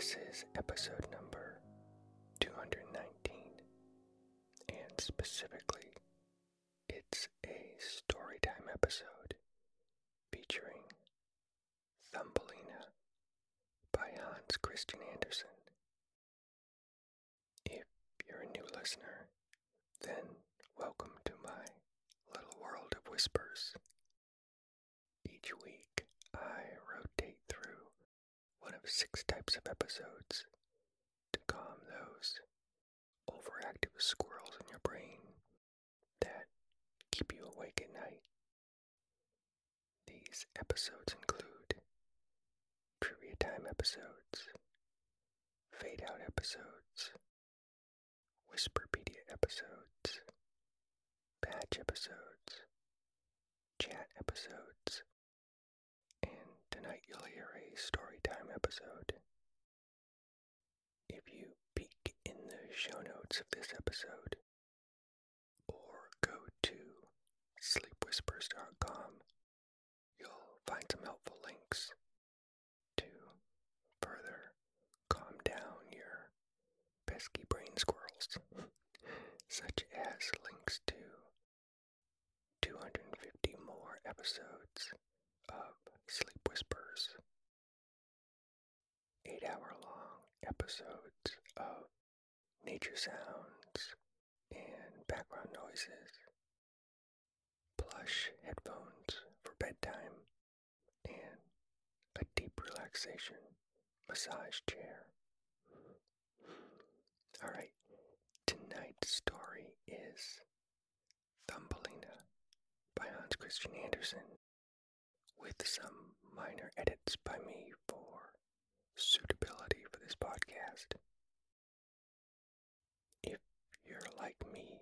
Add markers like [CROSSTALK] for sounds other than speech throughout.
This is episode number 219, and specifically, it's a storytime episode featuring Thumbelina by Hans Christian Andersen. If you're a new listener, then welcome to my little world of whispers. Each week, I rotate through one of six types of episodes to calm those overactive squirrels in your brain that keep you awake at night. These episodes include trivia time episodes, fade out episodes, Whisperpedia episodes, batch episodes, chat episodes, tonight you'll hear a story time episode. If you peek in the show notes of this episode, or go to sleepwhispers.com, you'll find some helpful links to further calm down your pesky brain squirrels, [LAUGHS] such as links to 250 more episodes of Sleep Whispers, 8 hour long episodes of nature sounds and background noises, plush headphones for bedtime, and a deep relaxation massage chair. Alright, tonight's story is Thumbelina by Hans Christian Andersen, with some minor edits by me for suitability for this podcast. If you're like me,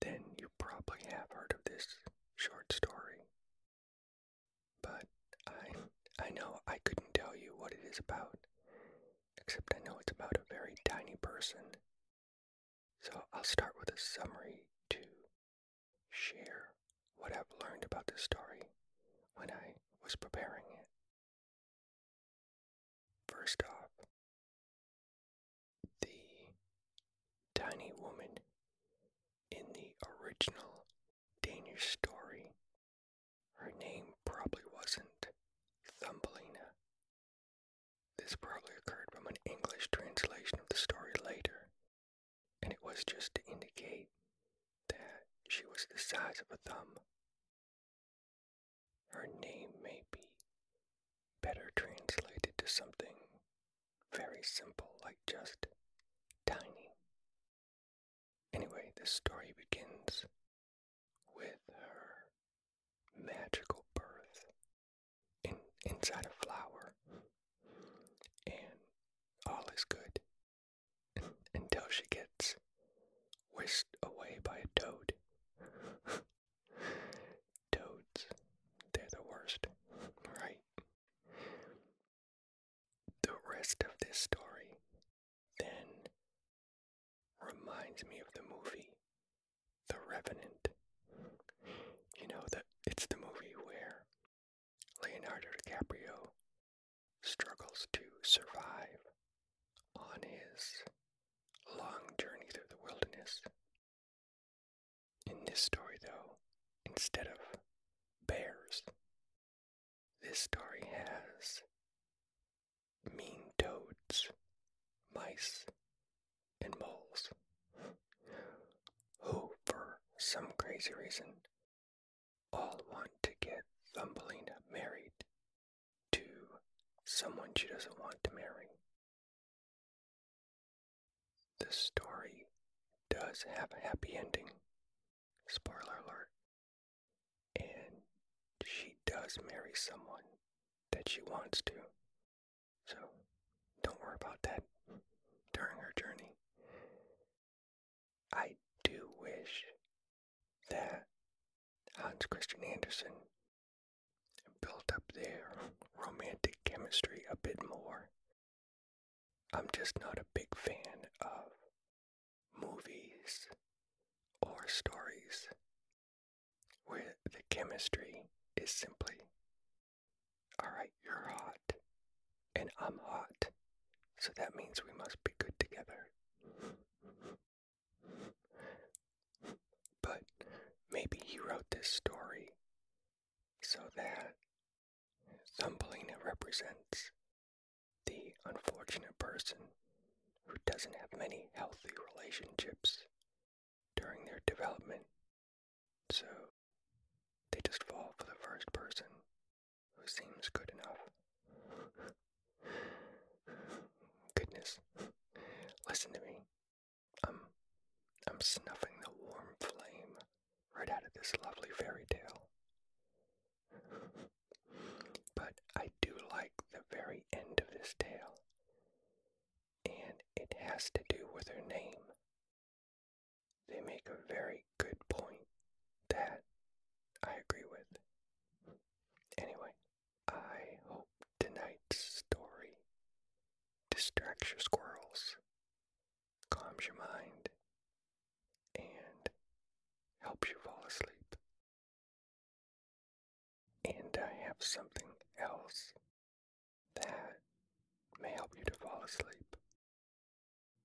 then you probably have heard of this short story. But I I know I couldn't tell you what it is about, except I know it's about a very tiny person. So I'll start with a summary to share what I've learned about this story when I was preparing it. First off, the tiny woman in the original Danish story, her name probably wasn't Thumbelina. This probably occurred from an English translation of the story later, and it was just to indicate that she was the size of a thumb. Her name may be better translated to something very simple, like just tiny. Anyway, the story begins with her magical birth in inside a flower, and all is good [LAUGHS] until she gets whisked away by a toad. Toads, they're the worst, right? The rest of this story then reminds me of the movie The Revenant. You know that it's the movie where Leonardo DiCaprio struggles to survive on his long journey through the wilderness. In this story, though, instead of bears, this story has mean toads, mice, and moles, who, for some crazy reason, all want to get Thumbelina married to someone she doesn't want to marry. The story does have a happy ending. Spoiler alert. And she does marry someone that she wants to. So don't worry about that during her journey. I that Hans Christian Andersen built up their romantic chemistry a bit more. I'm just not a big fan of movies or stories where the chemistry is simply, alright, you're hot, and I'm hot, so that means we must be good together. Maybe he wrote this story so that Thumbelina represents the unfortunate person who doesn't have many healthy relationships during their development. So they just fall for the first person who seems good enough. Goodness. Listen to me. I'm I'm snuffing right out of this lovely fairy tale. But I do like the very end of this tale. And it has to do with her name. They make a very good point that I agree with. Anyway, I hope tonight's story distracts your squirrels, calms your mind, and helps you fall asleep. And I have something else that may help you to fall asleep.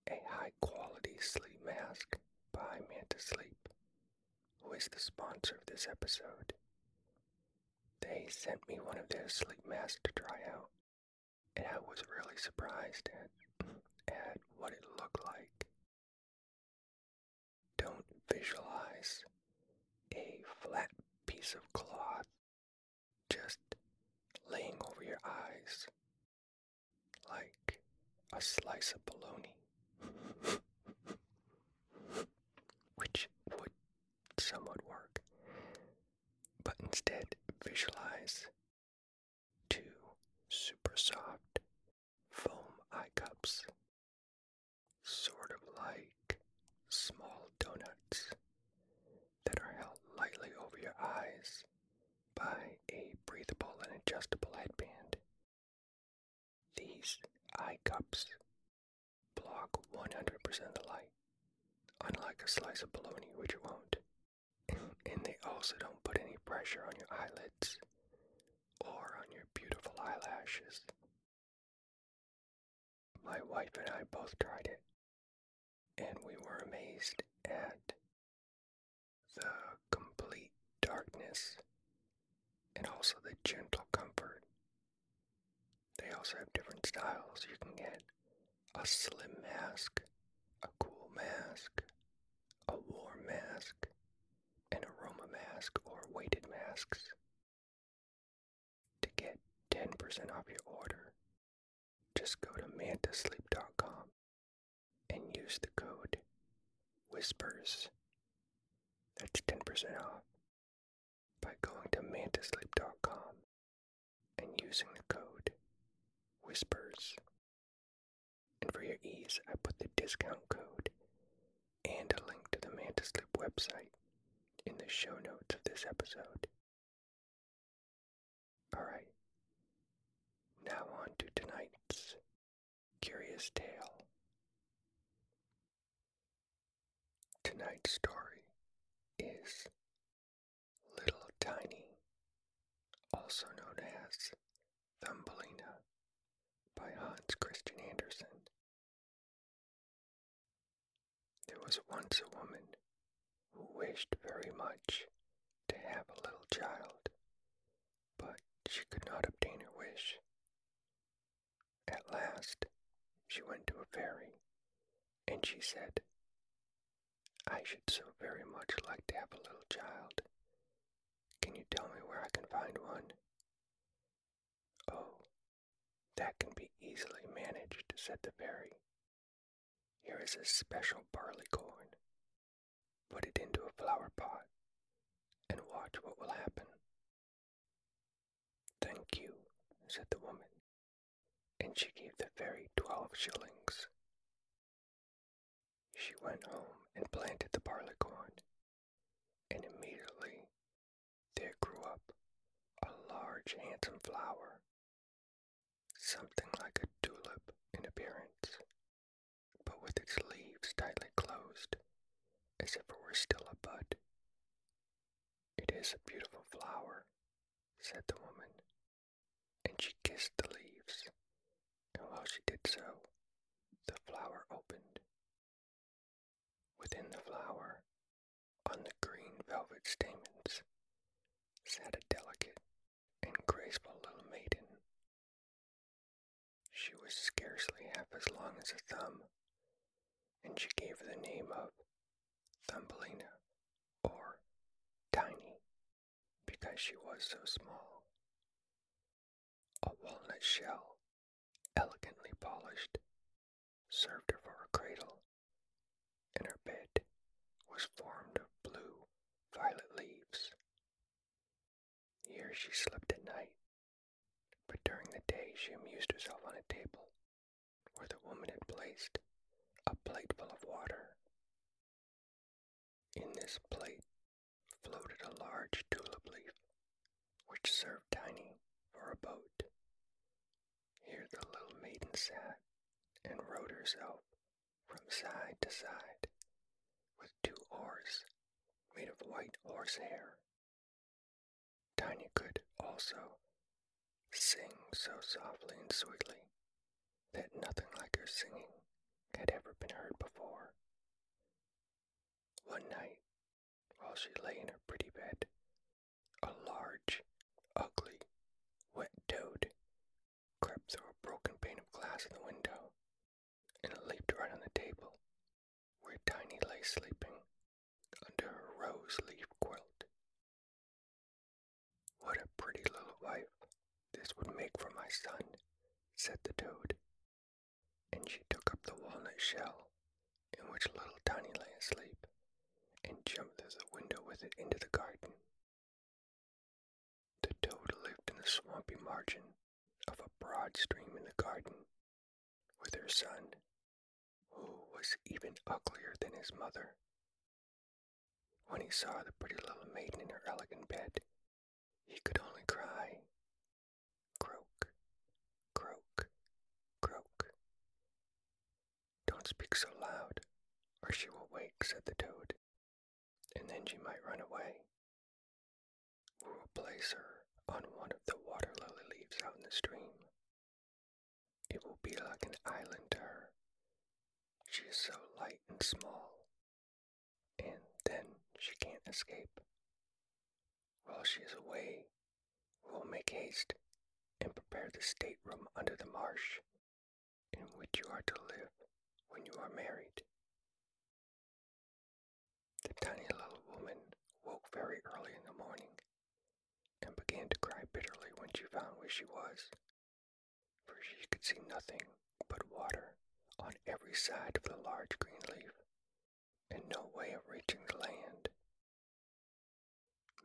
A high quality sleep mask by Manta Sleep, who is the sponsor of this episode. They sent me one of their sleep masks to try out, and I was really surprised at, [CLEARS THROAT] at what it looked like. Don't visualize a flat piece of cloth laying over your eyes like a slice of bologna, [LAUGHS] which would somewhat work. But instead, visualize two super soft foam eye cups, sort of like small donuts that are held lightly over your eyes by a breathable and adjustable headband. These eye cups block 100% of the light, unlike a slice of bologna, which won't. And they also don't put any pressure on your eyelids or on your beautiful eyelashes. My wife and I both tried it, and we were amazed at the complete darkness and also the gentle comfort. They also have different styles. You can get a slim mask, a cool mask, a warm mask, an aroma mask, or weighted masks. To get 10% off your order, just go to mantasleep.com and use the code WHISPERS. That's 10% off by going to mantasleep.com and using the code WHISPERS. And for your ease, I put the discount code and a link Mantasleep website in the show notes of this episode. Alright, now on to tonight's curious tale. Tonight's story is Little Tiny, also known as Thumbelina, by Hans Christian Andersen. There was once a woman wished very much to have a little child, but she could not obtain her wish. At last, she went to a fairy, and she said, I should so very much like to have a little child. Can you tell me where I can find one? Oh, that can be easily managed, said the fairy. Here is a special barley corn. Put it into a flower pot and watch what will happen. Thank you, said the woman, and she gave the fairy twelve shillings. She went home and planted the barley corn, and immediately there grew up a large, handsome flower, something like a tulip in appearance, but with its leaves tightly closed, as if it were still a bud. It is a beautiful flower, said the woman, and she kissed the leaves, and while she did so, the flower opened. Within the flower, on the green velvet stamens, sat a delicate and graceful little maiden. She was scarcely half as long as a thumb, and she gave her the name of Thumbelina, or Tiny, because she was so small. A walnut shell, elegantly polished, served her for a cradle, and her bed was formed of blue violet leaves. Here she slept at night, but during the day she amused herself on a table where the woman had placed a plate full of water. In this plate floated a large tulip leaf, which served Tiny for a boat. Here the little maiden sat and rowed herself from side to side with two oars made of white horsehair. Tiny could also sing so softly and sweetly that nothing like her singing had ever been heard before. One night, while she lay in her pretty bed, a large, ugly, wet toad crept through a broken pane of glass in the window and leaped right on the table where Tiny lay sleeping under her rose leaf quilt. What a pretty little wife this would make for my son, said the toad, and she took up the walnut shell in which little Tiny lay asleep and jumped through the window with it into the garden. The toad lived in the swampy margin of a broad stream in the garden with her son, who was even uglier than his mother. When he saw the pretty little maiden in her elegant bed, he could only cry, Croak, croak, croak. Don't speak so loud, or she will wake, said the toad, and then she might run away. We will place her on one of the water lily leaves out in the stream. It will be like an island to her. She is so light and small, and then she can't escape. While she is away, we will make haste and prepare the stateroom under the marsh in which you are to live when you are married. The tiny little woman woke very early in the morning and began to cry bitterly when she found where she was, for she could see nothing but water on every side of the large green leaf, and no way of reaching the land.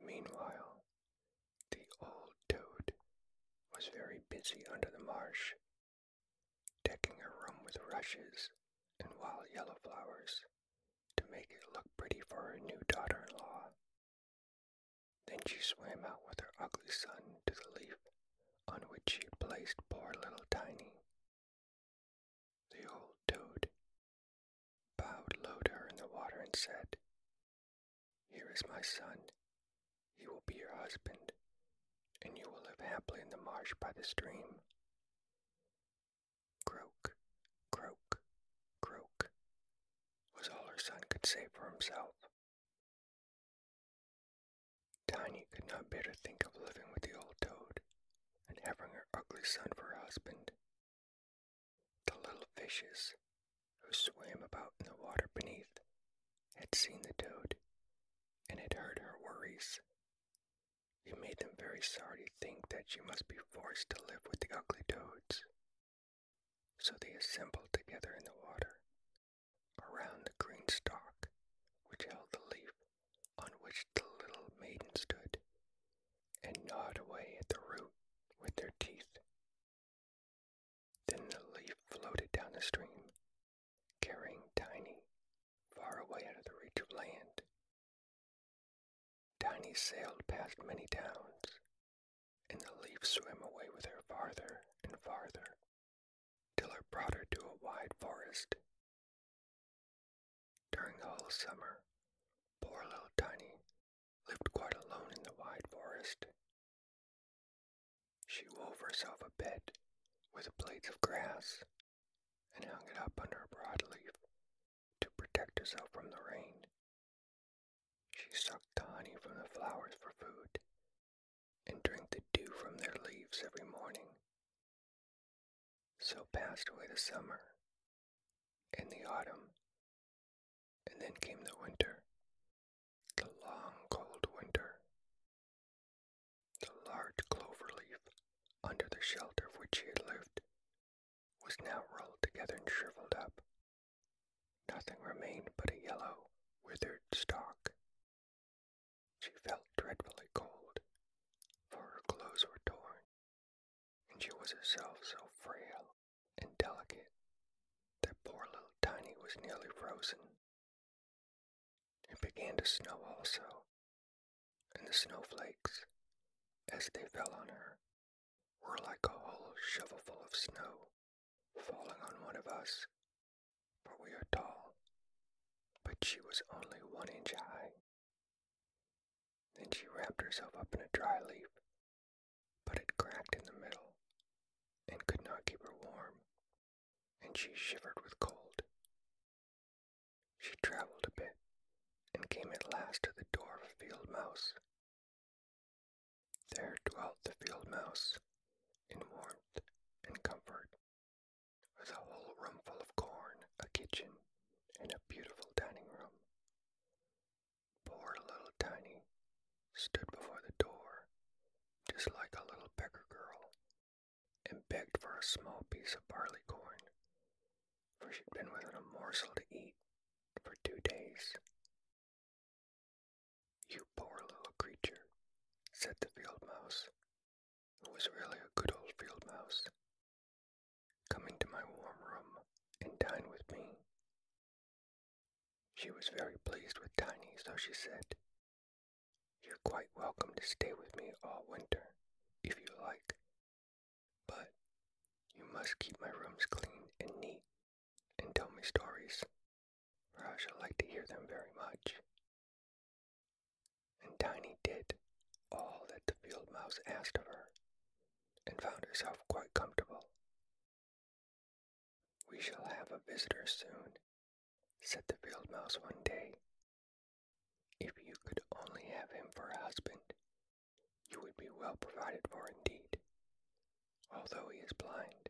Meanwhile, the old toad was very busy under the marsh, decking her room with rushes and wild yellow flowers to make it look pretty for her new daughter-in-law. Then she swam out with her ugly son to the leaf on which she had placed poor little Tiny. The old toad bowed low to her in the water and said, Here is my son. He will be your husband, and you will live happily in the marsh by the stream. Croak, croak, croak, was all her son could say for himself. Not bear to think of living with the old toad and having her ugly son for a husband. The little fishes who swam about in the water beneath had seen the toad and had heard her worries. It made them very sorry to think that she must be forced to live with the ugly toads. So they assembled together in the water around the green stalk which held the leaf on which the and gnawed away at the root with their teeth. Then the leaf floated down the stream, carrying Tiny far away out of the reach of land. Tiny sailed past many towns, and the leaf swam away with her farther and farther, till it brought her to a wide forest. During the whole summer, poor little Tiny lived quite alone in the wide forest. She herself a bed with blades of grass and hung it up under a broadleaf to protect herself from the rain. She sucked the honey from the flowers for food and drank the dew from their leaves every morning. So passed away the summer and the autumn, and then came the winter, the long cold winter. The large clover leaf under the shelter of which she had lived was now rolled together and shriveled up. Nothing remained but a yellow, withered stalk. She felt dreadfully cold, for her clothes were torn, and she was herself so frail and delicate that poor little Tiny was nearly frozen. It began to snow also, and the snowflakes, as they fell on her, were like a whole shovelful of snow falling on one of us, for we are tall, but she was only one inch high. Then she wrapped herself up in a dry leaf, but it cracked in the middle and could not keep her warm, and she shivered with cold. She traveled a bit and came at last to the door of a field mouse. There dwelt the field mouse in warmth and comfort, with a whole room full of corn, a kitchen, and a beautiful dining room. Poor little Tiny stood before the door, just like a little beggar girl, and begged for a small piece of barley corn, for she'd been without a morsel to eat for two days. You poor little creature, said the field mouse, who was really a good old field mouse. Come into my warm room and dine with me. She was very pleased with Tiny, so she said, You're quite welcome to stay with me all winter, if you like. But you must keep my rooms clean and neat and tell me stories, for I shall like to hear them very much. And Tiny did all that the field mouse asked of her, and found herself quite comfortable. We shall have a visitor soon, said the field mouse one day. If you could only have him for a husband, you would be well provided for indeed, although he is blind.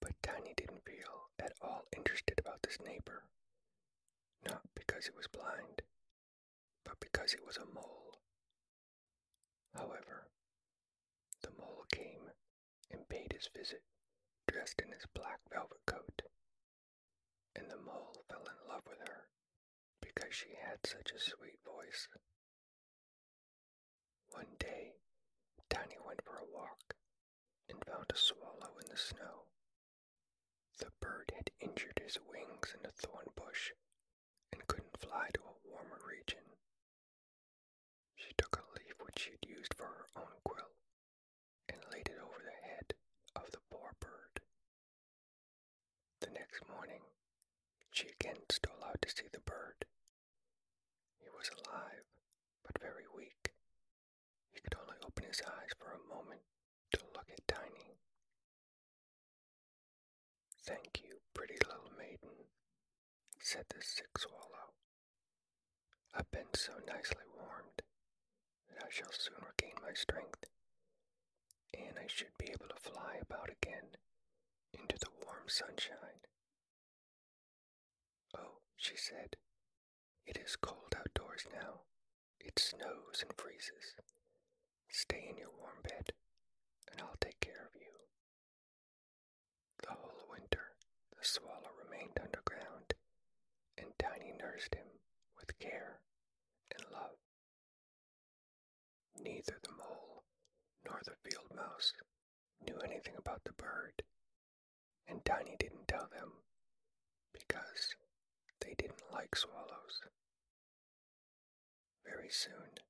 But Tiny didn't feel at all interested about this neighbor, not because he was blind, but because he was a mole. However, the mole came and paid his visit, dressed in his black velvet coat, and the mole fell in love with her because she had such a sweet voice. One day, Tiny went for a walk and found a swallow in the snow. The bird had injured his wings in a thorn bush and couldn't fly to a warmer region. She took a leaf which she had used for her own quill and laid it over the head of the poor bird. The next morning, she again stole out to see the bird. He was alive, but very weak. He could only open his eyes for a moment to look at Tiny. Thank you, pretty little maiden, said the sick swallow. I've been so nicely warmed that I shall soon regain my strength, and I should be able to fly about again into the warm sunshine. She said, it is cold outdoors now. It snows and freezes. Stay in your warm bed, and I'll take care of you. The whole winter, the swallow remained underground, and Tiny nursed him with care and love. Neither the mole nor the field mouse knew anything about the bird, and Tiny didn't tell them because they didn't like swallows. Very soon,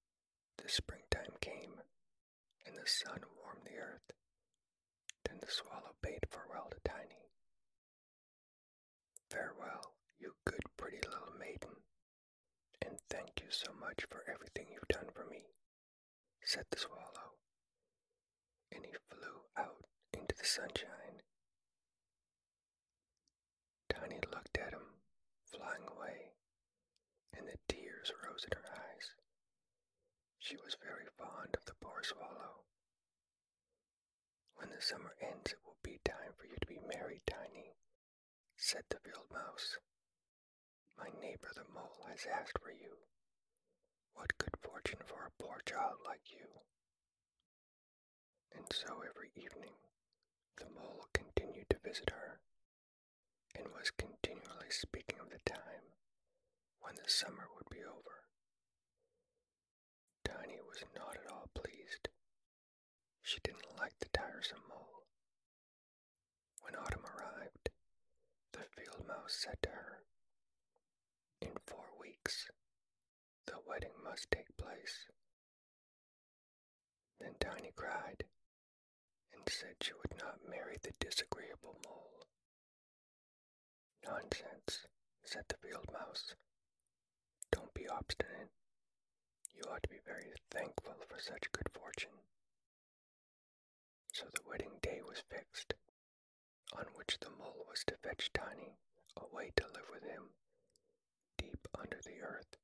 the springtime came, and the sun warmed the earth. Then the swallow bade farewell to Tiny. Farewell, you good pretty little maiden, and thank you so much for everything you've done for me, said the swallow, and he flew out into the sunshine. Tiny looked at him, flying away, and the tears rose in her eyes. She was very fond of the poor swallow. When the summer ends, it will be time for you to be married, Tiny, said the field mouse. My neighbor the mole has asked for you. What good fortune for a poor child like you. And so every evening the mole continued to visit her, and was continually speaking of the time when the summer would be over. Tiny was not at all pleased. She didn't like the tiresome mole. When autumn arrived, the field mouse said to her, In four weeks, the wedding must take place. Then Tiny cried and said she would not marry the disagreeable mole. Nonsense, said the field mouse. Don't be obstinate. You ought to be very thankful for such good fortune. So the wedding day was fixed, on which the mole was to fetch Tiny away to live with him, deep under the earth,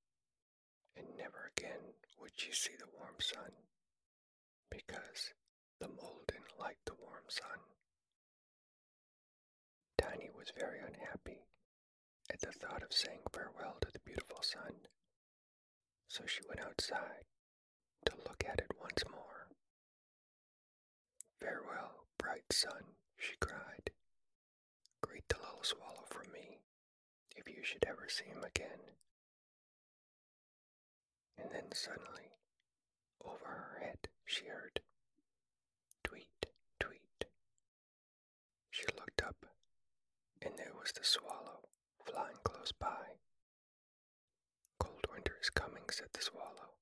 and never again would she see the warm sun, because the mole didn't like the warm sun. Tiny was very unhappy at the thought of saying farewell to the beautiful sun, so she went outside to look at it once more. Farewell, bright sun, she cried. Greet the little swallow from me, if you should ever see him again. And then suddenly, over her head, she heard tweet, tweet. She looked up, and there was the swallow flying close by. Cold winter is coming, said the swallow,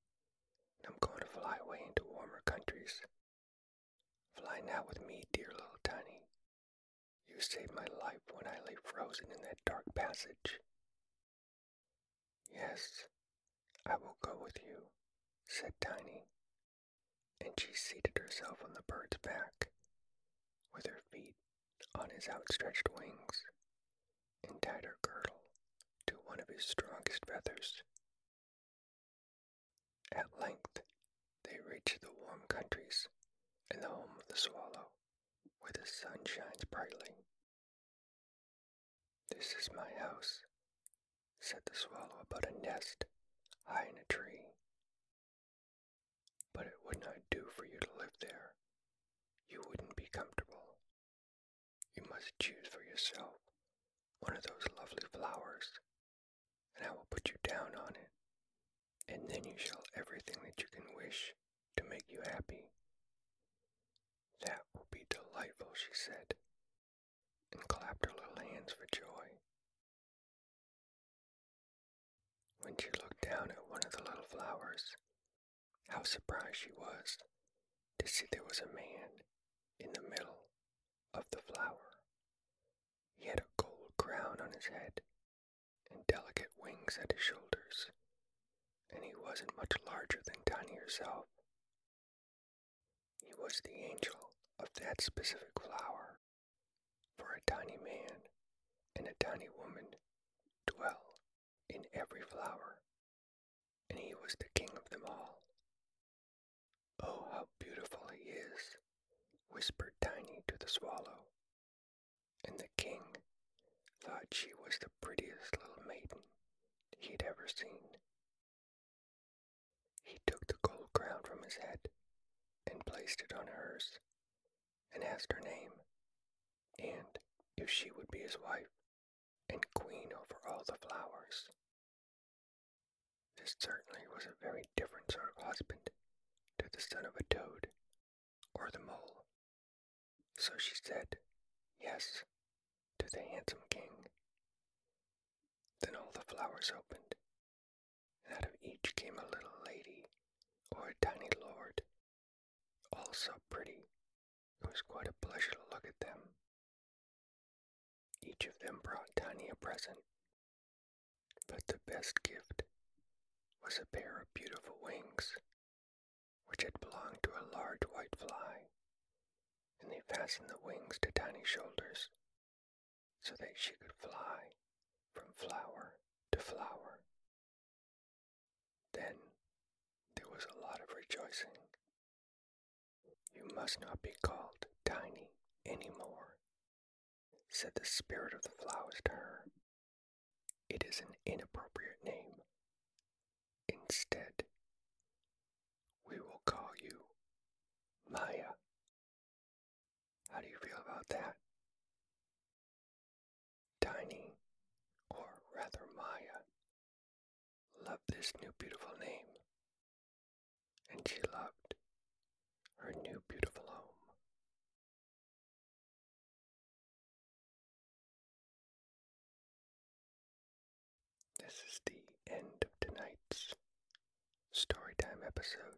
and I'm going to fly away into warmer countries. Fly now with me, dear little Tiny. You saved my life when I lay frozen in that dark passage. Yes, I will go with you, said Tiny, and she seated herself on the bird's back, with her feet on his outstretched wings, and tied her girdle to one of his strongest feathers. At length they reached the warm countries and the home of the swallow, where the sun shines brightly. This is my house, said the swallow about a nest high in a tree. But it would not do for you to live there. You wouldn't be comfortable. You must choose for yourself one of those lovely flowers, and I will put you down on it, and then you shall everything that you can wish to make you happy. That will be delightful, she said, and clapped her little hands for joy. When she looked down at one of the little flowers, how surprised she was to see there was a man in the middle of the flower. He had a crown on his head and delicate wings at his shoulders, and he wasn't much larger than Tiny herself. He was the angel of that specific flower, for a tiny man and a tiny woman dwell in every flower, and he was the king of them all. Oh, how beautiful he is, whispered Tiny to the swallow, and the king thought she was the prettiest little maiden he'd ever seen. He took the gold crown from his head and placed it on hers, and asked her name, and if she would be his wife and queen over all the flowers. This certainly was a very different sort of husband to the son of a toad or the mole. So she said, Yes, to the handsome king. Then all the flowers opened, and out of each came a little lady or a tiny lord all so pretty. It was quite a pleasure to look at them. Each of them brought Tiny a present, but the best gift was a pair of beautiful wings, which had belonged to a large white fly, and they fastened the wings to Tiny's shoulders so that she could fly from flower to flower. Then there was a lot of rejoicing. You must not be called Tiny any more, said the spirit of the flowers to her. It is an inappropriate name. Instead, we will call you Maya. How do you feel about that? Tiny, or rather Maya, loved this new beautiful name, and she loved her new beautiful home. This is the end of tonight's storytime episode.